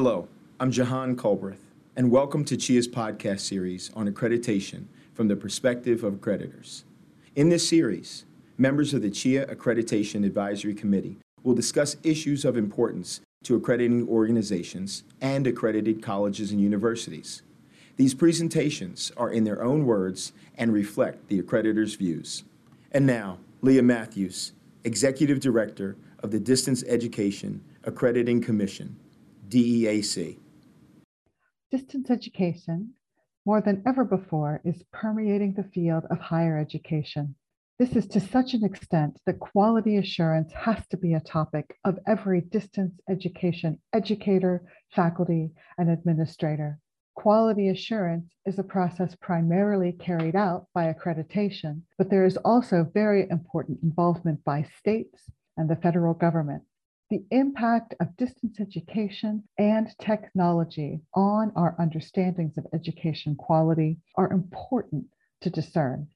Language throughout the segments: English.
Hello, I'm Jahan Culbreth, and welcome to CHIA's podcast series on accreditation from the perspective of accreditors. In this series, members of the CHIA Accreditation Advisory Committee will discuss issues of importance to accrediting organizations and accredited colleges and universities. These presentations are in their own words and reflect the accreditor's views. And now, Leah Matthews, Executive Director of the Distance Education Accrediting Commission, DEAC. Distance education, more than ever before, is permeating the field of higher education. This is to such an extent that quality assurance has to be a topic of every distance education educator, faculty, and administrator. Quality assurance is a process primarily carried out by accreditation, but there is also very important involvement by states and the federal government the impact of distance education and technology on our understandings of education quality are important to discern.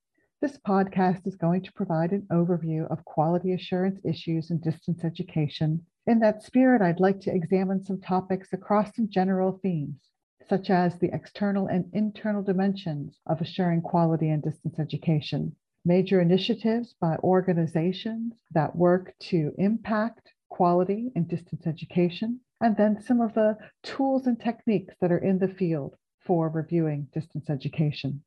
This podcast is going to provide an overview of quality assurance issues in distance education. In that spirit, I'd like to examine some topics across some general themes, such as the external and internal dimensions of assuring quality in distance education, major initiatives by organizations that work to impact quality in distance education, and then some of the tools and techniques that are in the field for reviewing distance education.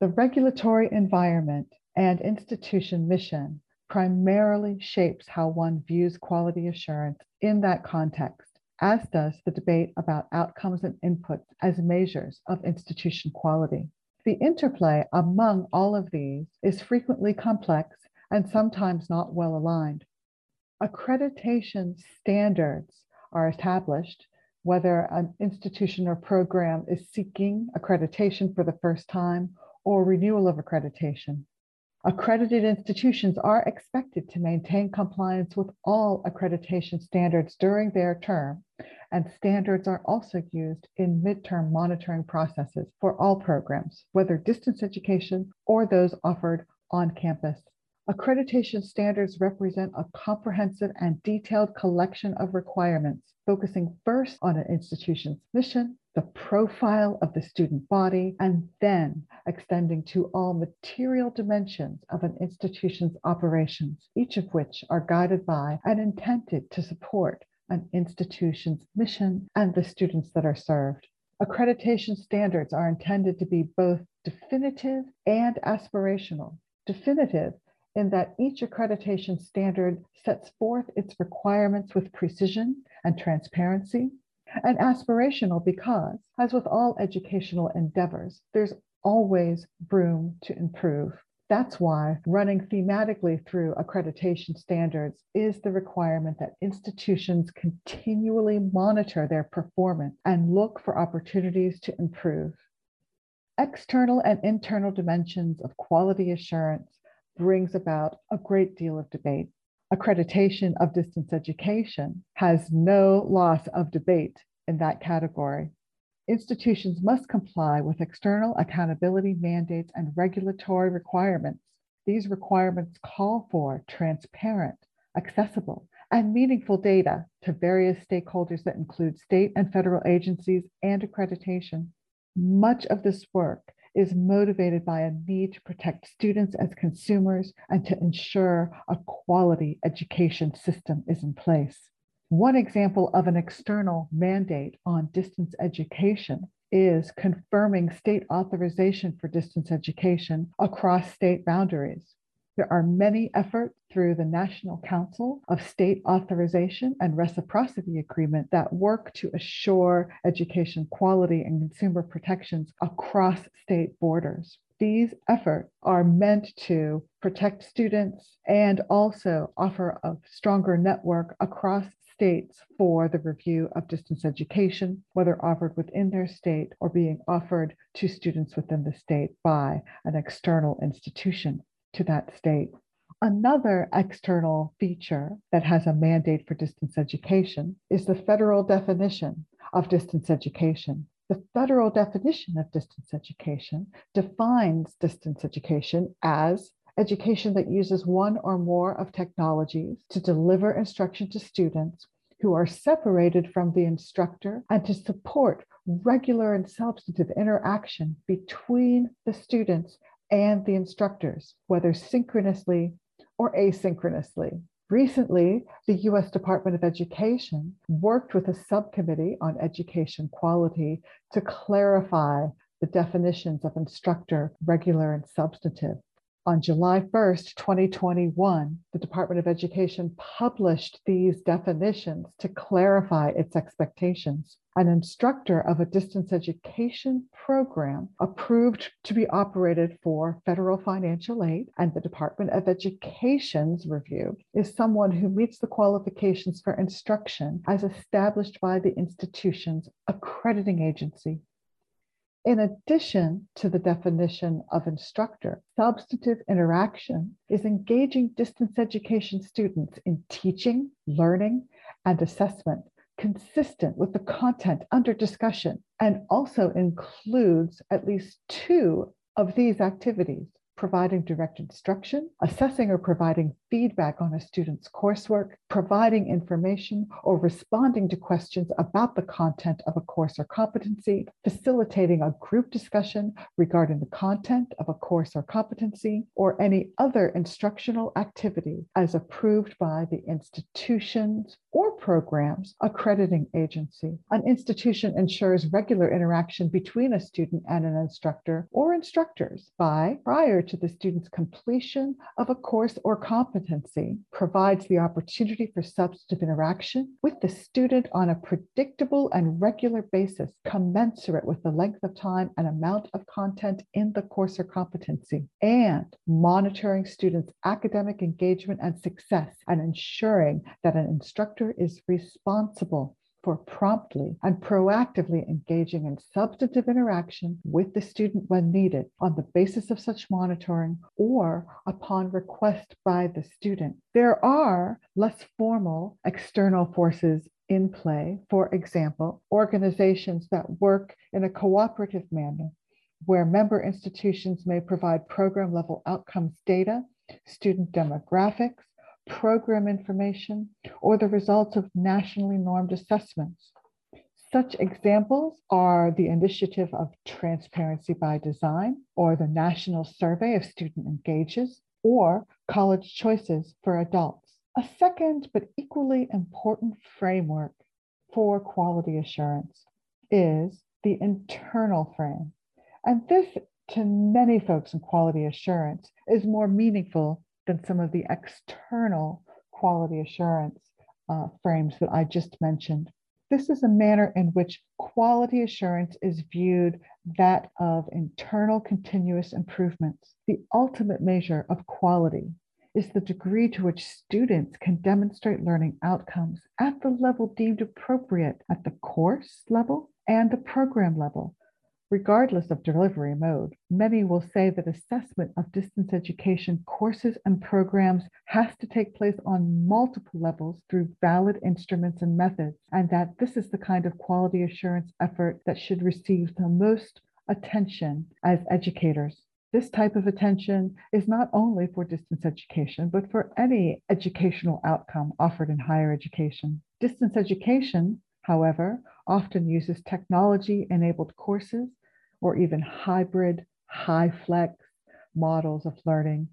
The regulatory environment and institution mission primarily shapes how one views quality assurance in that context, as does the debate about outcomes and inputs as measures of institution quality. The interplay among all of these is frequently complex and sometimes not well aligned accreditation standards are established, whether an institution or program is seeking accreditation for the first time or renewal of accreditation. Accredited institutions are expected to maintain compliance with all accreditation standards during their term, and standards are also used in midterm monitoring processes for all programs, whether distance education or those offered on campus Accreditation standards represent a comprehensive and detailed collection of requirements, focusing first on an institution's mission, the profile of the student body, and then extending to all material dimensions of an institution's operations, each of which are guided by and intended to support an institution's mission and the students that are served. Accreditation standards are intended to be both definitive and aspirational. Definitive in that each accreditation standard sets forth its requirements with precision and transparency, and aspirational because, as with all educational endeavors, there's always room to improve. That's why running thematically through accreditation standards is the requirement that institutions continually monitor their performance and look for opportunities to improve. External and internal dimensions of quality assurance brings about a great deal of debate. Accreditation of distance education has no loss of debate in that category. Institutions must comply with external accountability mandates and regulatory requirements. These requirements call for transparent, accessible, and meaningful data to various stakeholders that include state and federal agencies and accreditation. Much of this work is motivated by a need to protect students as consumers and to ensure a quality education system is in place. One example of an external mandate on distance education is confirming state authorization for distance education across state boundaries. There are many efforts through the National Council of State Authorization and Reciprocity Agreement that work to assure education quality and consumer protections across state borders. These efforts are meant to protect students and also offer a stronger network across states for the review of distance education, whether offered within their state or being offered to students within the state by an external institution to that state. Another external feature that has a mandate for distance education is the federal definition of distance education. The federal definition of distance education defines distance education as education that uses one or more of technologies to deliver instruction to students who are separated from the instructor and to support regular and substantive interaction between the students and the instructors, whether synchronously or asynchronously. Recently, the US Department of Education worked with a subcommittee on education quality to clarify the definitions of instructor, regular, and substantive. On July 1st, 2021, the Department of Education published these definitions to clarify its expectations. An instructor of a distance education program approved to be operated for federal financial aid and the Department of Education's review is someone who meets the qualifications for instruction as established by the institution's accrediting agency. In addition to the definition of instructor, substantive interaction is engaging distance education students in teaching, learning, and assessment consistent with the content under discussion and also includes at least two of these activities providing direct instruction, assessing or providing feedback on a student's coursework, providing information or responding to questions about the content of a course or competency, facilitating a group discussion regarding the content of a course or competency, or any other instructional activity as approved by the institutions or programs accrediting agency. An institution ensures regular interaction between a student and an instructor or instructors by, prior to the student's completion of a course or competency provides the opportunity for substantive interaction with the student on a predictable and regular basis, commensurate with the length of time and amount of content in the course or competency, and monitoring students' academic engagement and success and ensuring that an instructor is responsible for promptly and proactively engaging in substantive interaction with the student when needed on the basis of such monitoring or upon request by the student. There are less formal external forces in play, for example, organizations that work in a cooperative manner where member institutions may provide program level outcomes data, student demographics, program information, or the results of nationally normed assessments. Such examples are the initiative of Transparency by Design, or the National Survey of Student Engages, or College Choices for Adults. A second but equally important framework for quality assurance is the internal frame. And this, to many folks in quality assurance, is more meaningful than some of the external quality assurance uh, frames that I just mentioned. This is a manner in which quality assurance is viewed that of internal continuous improvements. The ultimate measure of quality is the degree to which students can demonstrate learning outcomes at the level deemed appropriate at the course level and the program level Regardless of delivery mode, many will say that assessment of distance education courses and programs has to take place on multiple levels through valid instruments and methods, and that this is the kind of quality assurance effort that should receive the most attention as educators. This type of attention is not only for distance education, but for any educational outcome offered in higher education. Distance education, however, often uses technology enabled courses or even hybrid, high flex models of learning.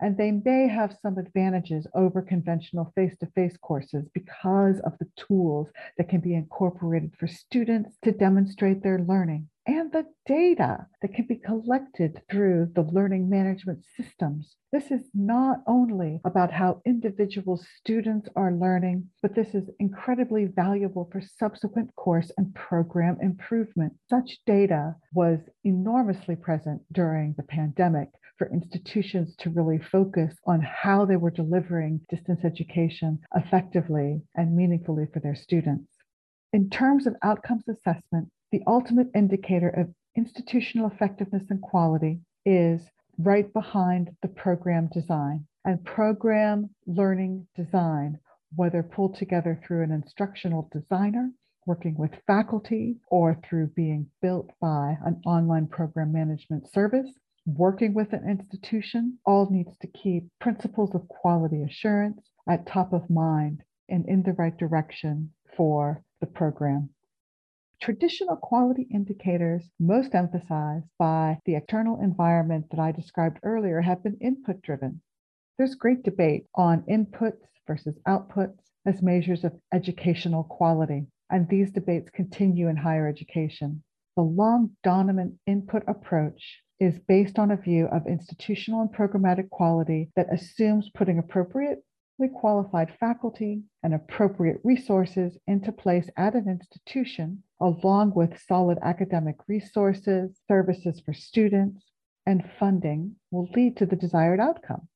And they may have some advantages over conventional face to face courses because of the tools that can be incorporated for students to demonstrate their learning and the data that can be collected through the learning management systems. This is not only about how individual students are learning, but this is incredibly valuable for subsequent course and program improvement. Such data was enormously present during the pandemic for institutions to really focus on how they were delivering distance education effectively and meaningfully for their students. In terms of outcomes assessment, the ultimate indicator of institutional effectiveness and quality is right behind the program design. And program learning design, whether pulled together through an instructional designer, working with faculty, or through being built by an online program management service, working with an institution, all needs to keep principles of quality assurance at top of mind and in the right direction for the program. Traditional quality indicators, most emphasized by the external environment that I described earlier, have been input driven. There's great debate on inputs versus outputs as measures of educational quality, and these debates continue in higher education. The long dominant input approach is based on a view of institutional and programmatic quality that assumes putting appropriately qualified faculty and appropriate resources into place at an institution, along with solid academic resources, services for students, and funding, will lead to the desired outcome.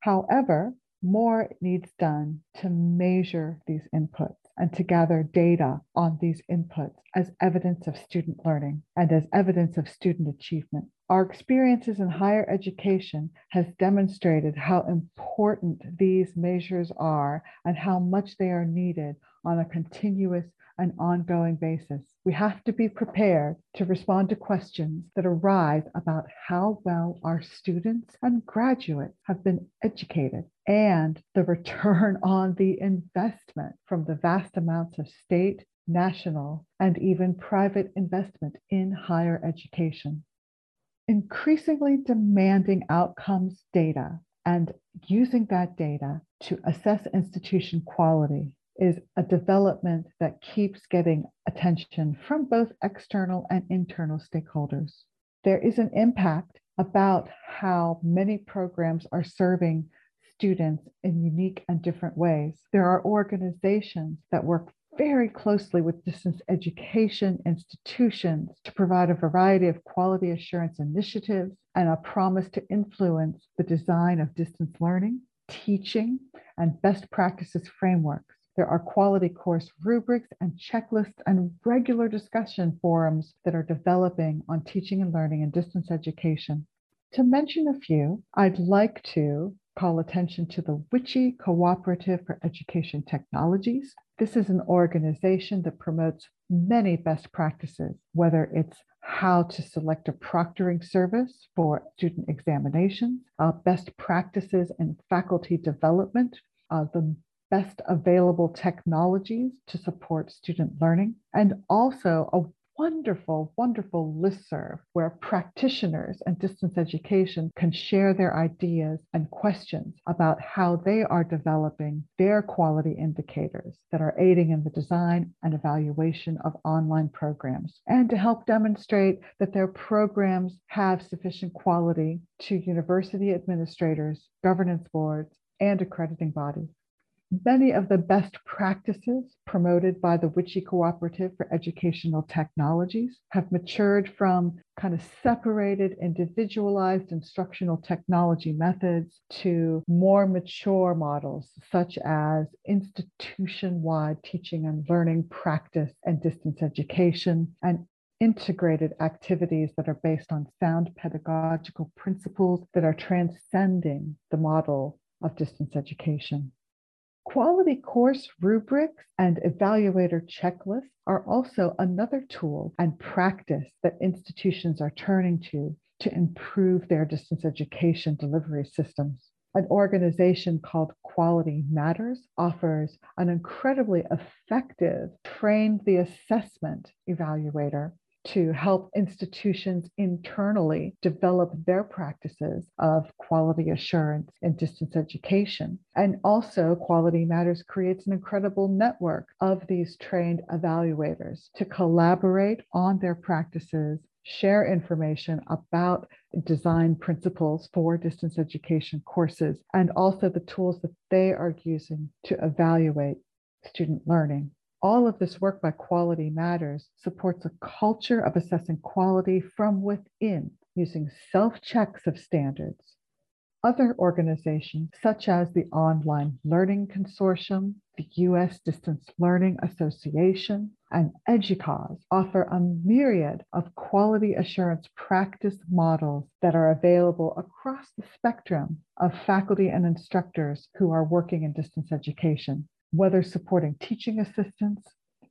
However, more needs done to measure these inputs and to gather data on these inputs as evidence of student learning and as evidence of student achievement. Our experiences in higher education has demonstrated how important these measures are and how much they are needed on a continuous and ongoing basis. We have to be prepared to respond to questions that arise about how well our students and graduates have been educated and the return on the investment from the vast amounts of state, national, and even private investment in higher education. Increasingly demanding outcomes data and using that data to assess institution quality is a development that keeps getting attention from both external and internal stakeholders. There is an impact about how many programs are serving students in unique and different ways. There are organizations that work very closely with distance education institutions to provide a variety of quality assurance initiatives and a promise to influence the design of distance learning, teaching, and best practices frameworks. There are quality course rubrics and checklists and regular discussion forums that are developing on teaching and learning and distance education. To mention a few, I'd like to call attention to the WICHE Cooperative for Education Technologies. This is an organization that promotes many best practices, whether it's how to select a proctoring service for student examinations, uh, best practices in faculty development, uh, the best available technologies to support student learning, and also a wonderful, wonderful listserv where practitioners and distance education can share their ideas and questions about how they are developing their quality indicators that are aiding in the design and evaluation of online programs, and to help demonstrate that their programs have sufficient quality to university administrators, governance boards, and accrediting bodies. Many of the best practices promoted by the WICHE Cooperative for Educational Technologies have matured from kind of separated, individualized instructional technology methods to more mature models, such as institution wide teaching and learning practice and distance education, and integrated activities that are based on sound pedagogical principles that are transcending the model of distance education. Quality course rubrics and evaluator checklists are also another tool and practice that institutions are turning to to improve their distance education delivery systems. An organization called Quality Matters offers an incredibly effective trained the assessment evaluator to help institutions internally develop their practices of quality assurance and distance education. And also, Quality Matters creates an incredible network of these trained evaluators to collaborate on their practices, share information about design principles for distance education courses, and also the tools that they are using to evaluate student learning. All of this work by Quality Matters supports a culture of assessing quality from within using self checks of standards. Other organizations, such as the Online Learning Consortium, the U.S. Distance Learning Association, and EDUCAUSE, offer a myriad of quality assurance practice models that are available across the spectrum of faculty and instructors who are working in distance education whether supporting teaching assistants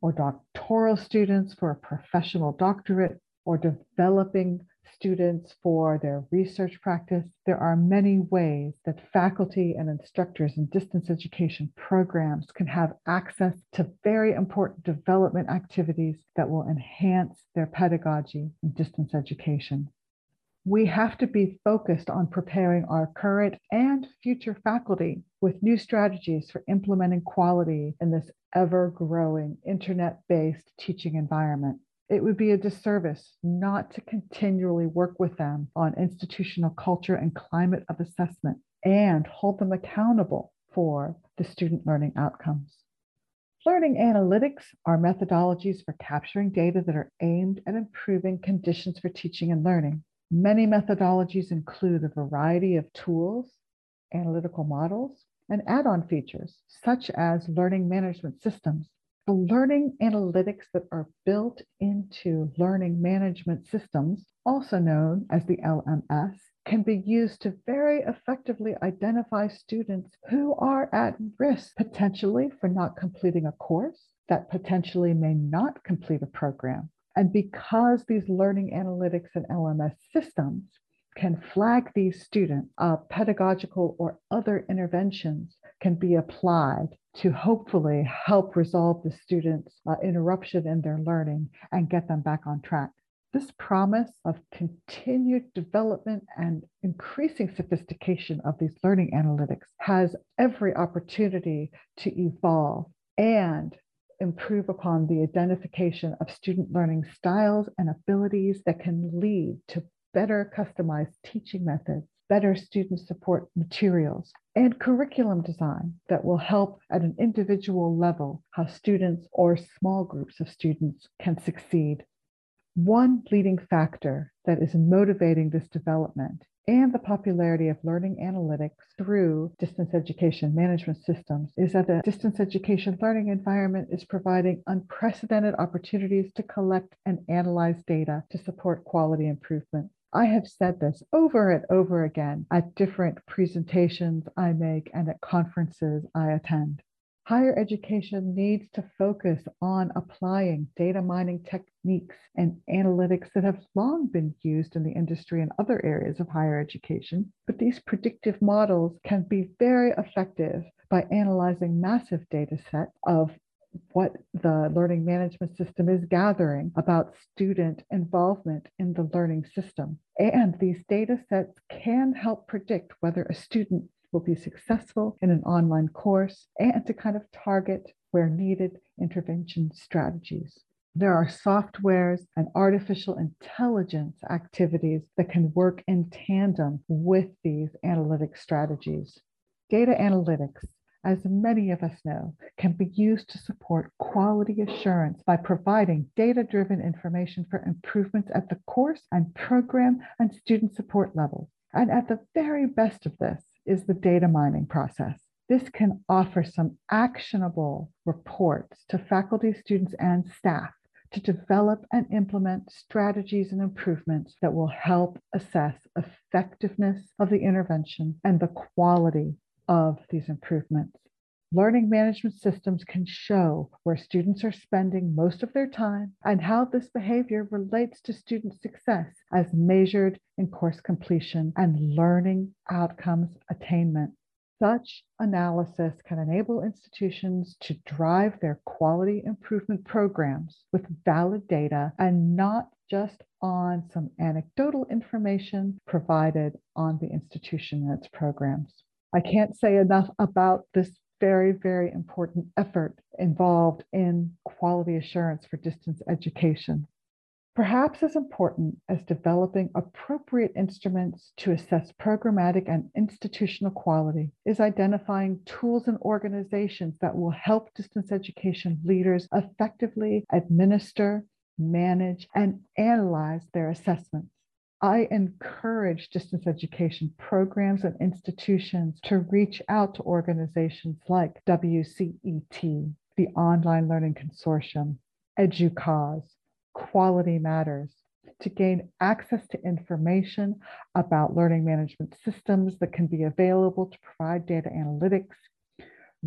or doctoral students for a professional doctorate or developing students for their research practice. There are many ways that faculty and instructors in distance education programs can have access to very important development activities that will enhance their pedagogy in distance education we have to be focused on preparing our current and future faculty with new strategies for implementing quality in this ever growing internet based teaching environment. It would be a disservice not to continually work with them on institutional culture and climate of assessment and hold them accountable for the student learning outcomes. Learning analytics are methodologies for capturing data that are aimed at improving conditions for teaching and learning. Many methodologies include a variety of tools, analytical models, and add on features, such as learning management systems. The learning analytics that are built into learning management systems, also known as the LMS, can be used to very effectively identify students who are at risk potentially for not completing a course, that potentially may not complete a program, and because these learning analytics and LMS systems can flag these students, uh, pedagogical or other interventions can be applied to hopefully help resolve the students' uh, interruption in their learning and get them back on track. This promise of continued development and increasing sophistication of these learning analytics has every opportunity to evolve and improve upon the identification of student learning styles and abilities that can lead to better customized teaching methods, better student support materials, and curriculum design that will help at an individual level how students or small groups of students can succeed. One leading factor that is motivating this development and the popularity of learning analytics through distance education management systems is that the distance education learning environment is providing unprecedented opportunities to collect and analyze data to support quality improvement. I have said this over and over again at different presentations I make and at conferences I attend. Higher education needs to focus on applying data mining techniques and analytics that have long been used in the industry and other areas of higher education. But these predictive models can be very effective by analyzing massive data sets of what the learning management system is gathering about student involvement in the learning system. And these data sets can help predict whether a student will be successful in an online course and to kind of target where needed intervention strategies. There are softwares and artificial intelligence activities that can work in tandem with these analytic strategies. Data analytics, as many of us know, can be used to support quality assurance by providing data driven information for improvements at the course and program and student support levels. And at the very best of this, is the data mining process. This can offer some actionable reports to faculty, students, and staff to develop and implement strategies and improvements that will help assess effectiveness of the intervention and the quality of these improvements. Learning management systems can show where students are spending most of their time and how this behavior relates to student success as measured in course completion and learning outcomes attainment. Such analysis can enable institutions to drive their quality improvement programs with valid data and not just on some anecdotal information provided on the institution and its programs. I can't say enough about this very, very important effort involved in quality assurance for distance education. Perhaps as important as developing appropriate instruments to assess programmatic and institutional quality is identifying tools and organizations that will help distance education leaders effectively administer, manage, and analyze their assessments. I encourage distance education programs and institutions to reach out to organizations like WCET, the Online Learning Consortium, EDUCAUSE, Quality Matters, to gain access to information about learning management systems that can be available to provide data analytics.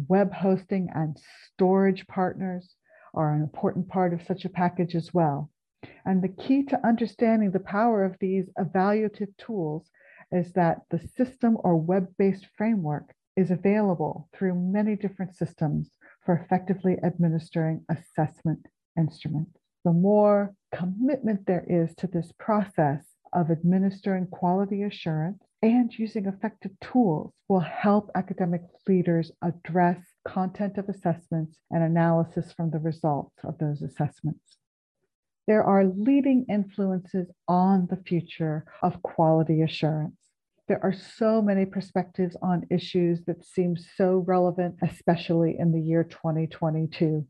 Web hosting and storage partners are an important part of such a package as well. And the key to understanding the power of these evaluative tools is that the system or web based framework is available through many different systems for effectively administering assessment instruments. The more commitment there is to this process of administering quality assurance and using effective tools will help academic leaders address content of assessments and analysis from the results of those assessments. There are leading influences on the future of quality assurance. There are so many perspectives on issues that seem so relevant, especially in the year 2022.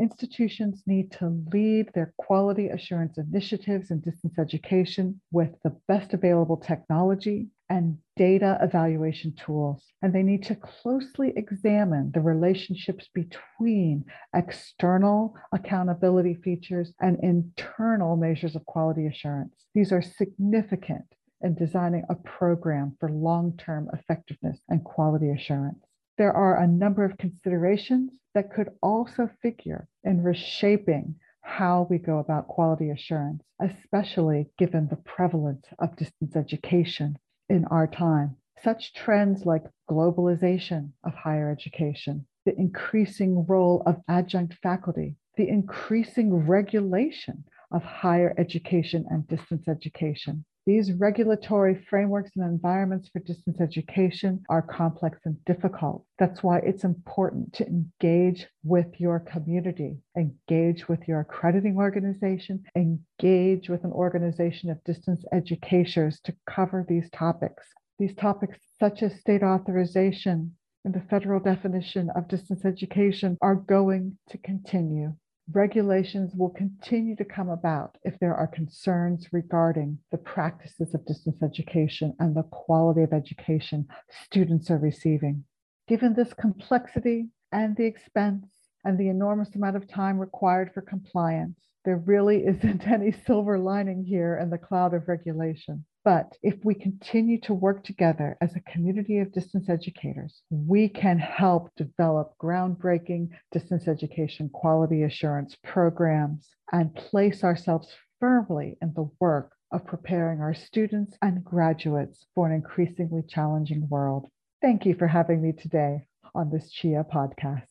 Institutions need to lead their quality assurance initiatives in distance education with the best available technology and data evaluation tools. And they need to closely examine the relationships between external accountability features and internal measures of quality assurance. These are significant in designing a program for long term effectiveness and quality assurance. There are a number of considerations that could also figure in reshaping how we go about quality assurance, especially given the prevalence of distance education in our time. Such trends like globalization of higher education, the increasing role of adjunct faculty, the increasing regulation of higher education and distance education, these regulatory frameworks and environments for distance education are complex and difficult. That's why it's important to engage with your community, engage with your accrediting organization, engage with an organization of distance educators to cover these topics. These topics, such as state authorization and the federal definition of distance education, are going to continue regulations will continue to come about if there are concerns regarding the practices of distance education and the quality of education students are receiving. Given this complexity and the expense and the enormous amount of time required for compliance, there really isn't any silver lining here in the cloud of regulation. But if we continue to work together as a community of distance educators, we can help develop groundbreaking distance education quality assurance programs and place ourselves firmly in the work of preparing our students and graduates for an increasingly challenging world. Thank you for having me today on this CHIA podcast.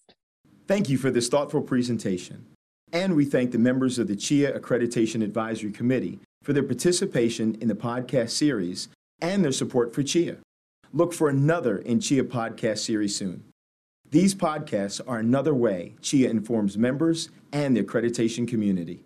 Thank you for this thoughtful presentation. And we thank the members of the CHIA Accreditation Advisory Committee for their participation in the podcast series and their support for CHIA. Look for another in CHIA podcast series soon. These podcasts are another way CHIA informs members and the accreditation community.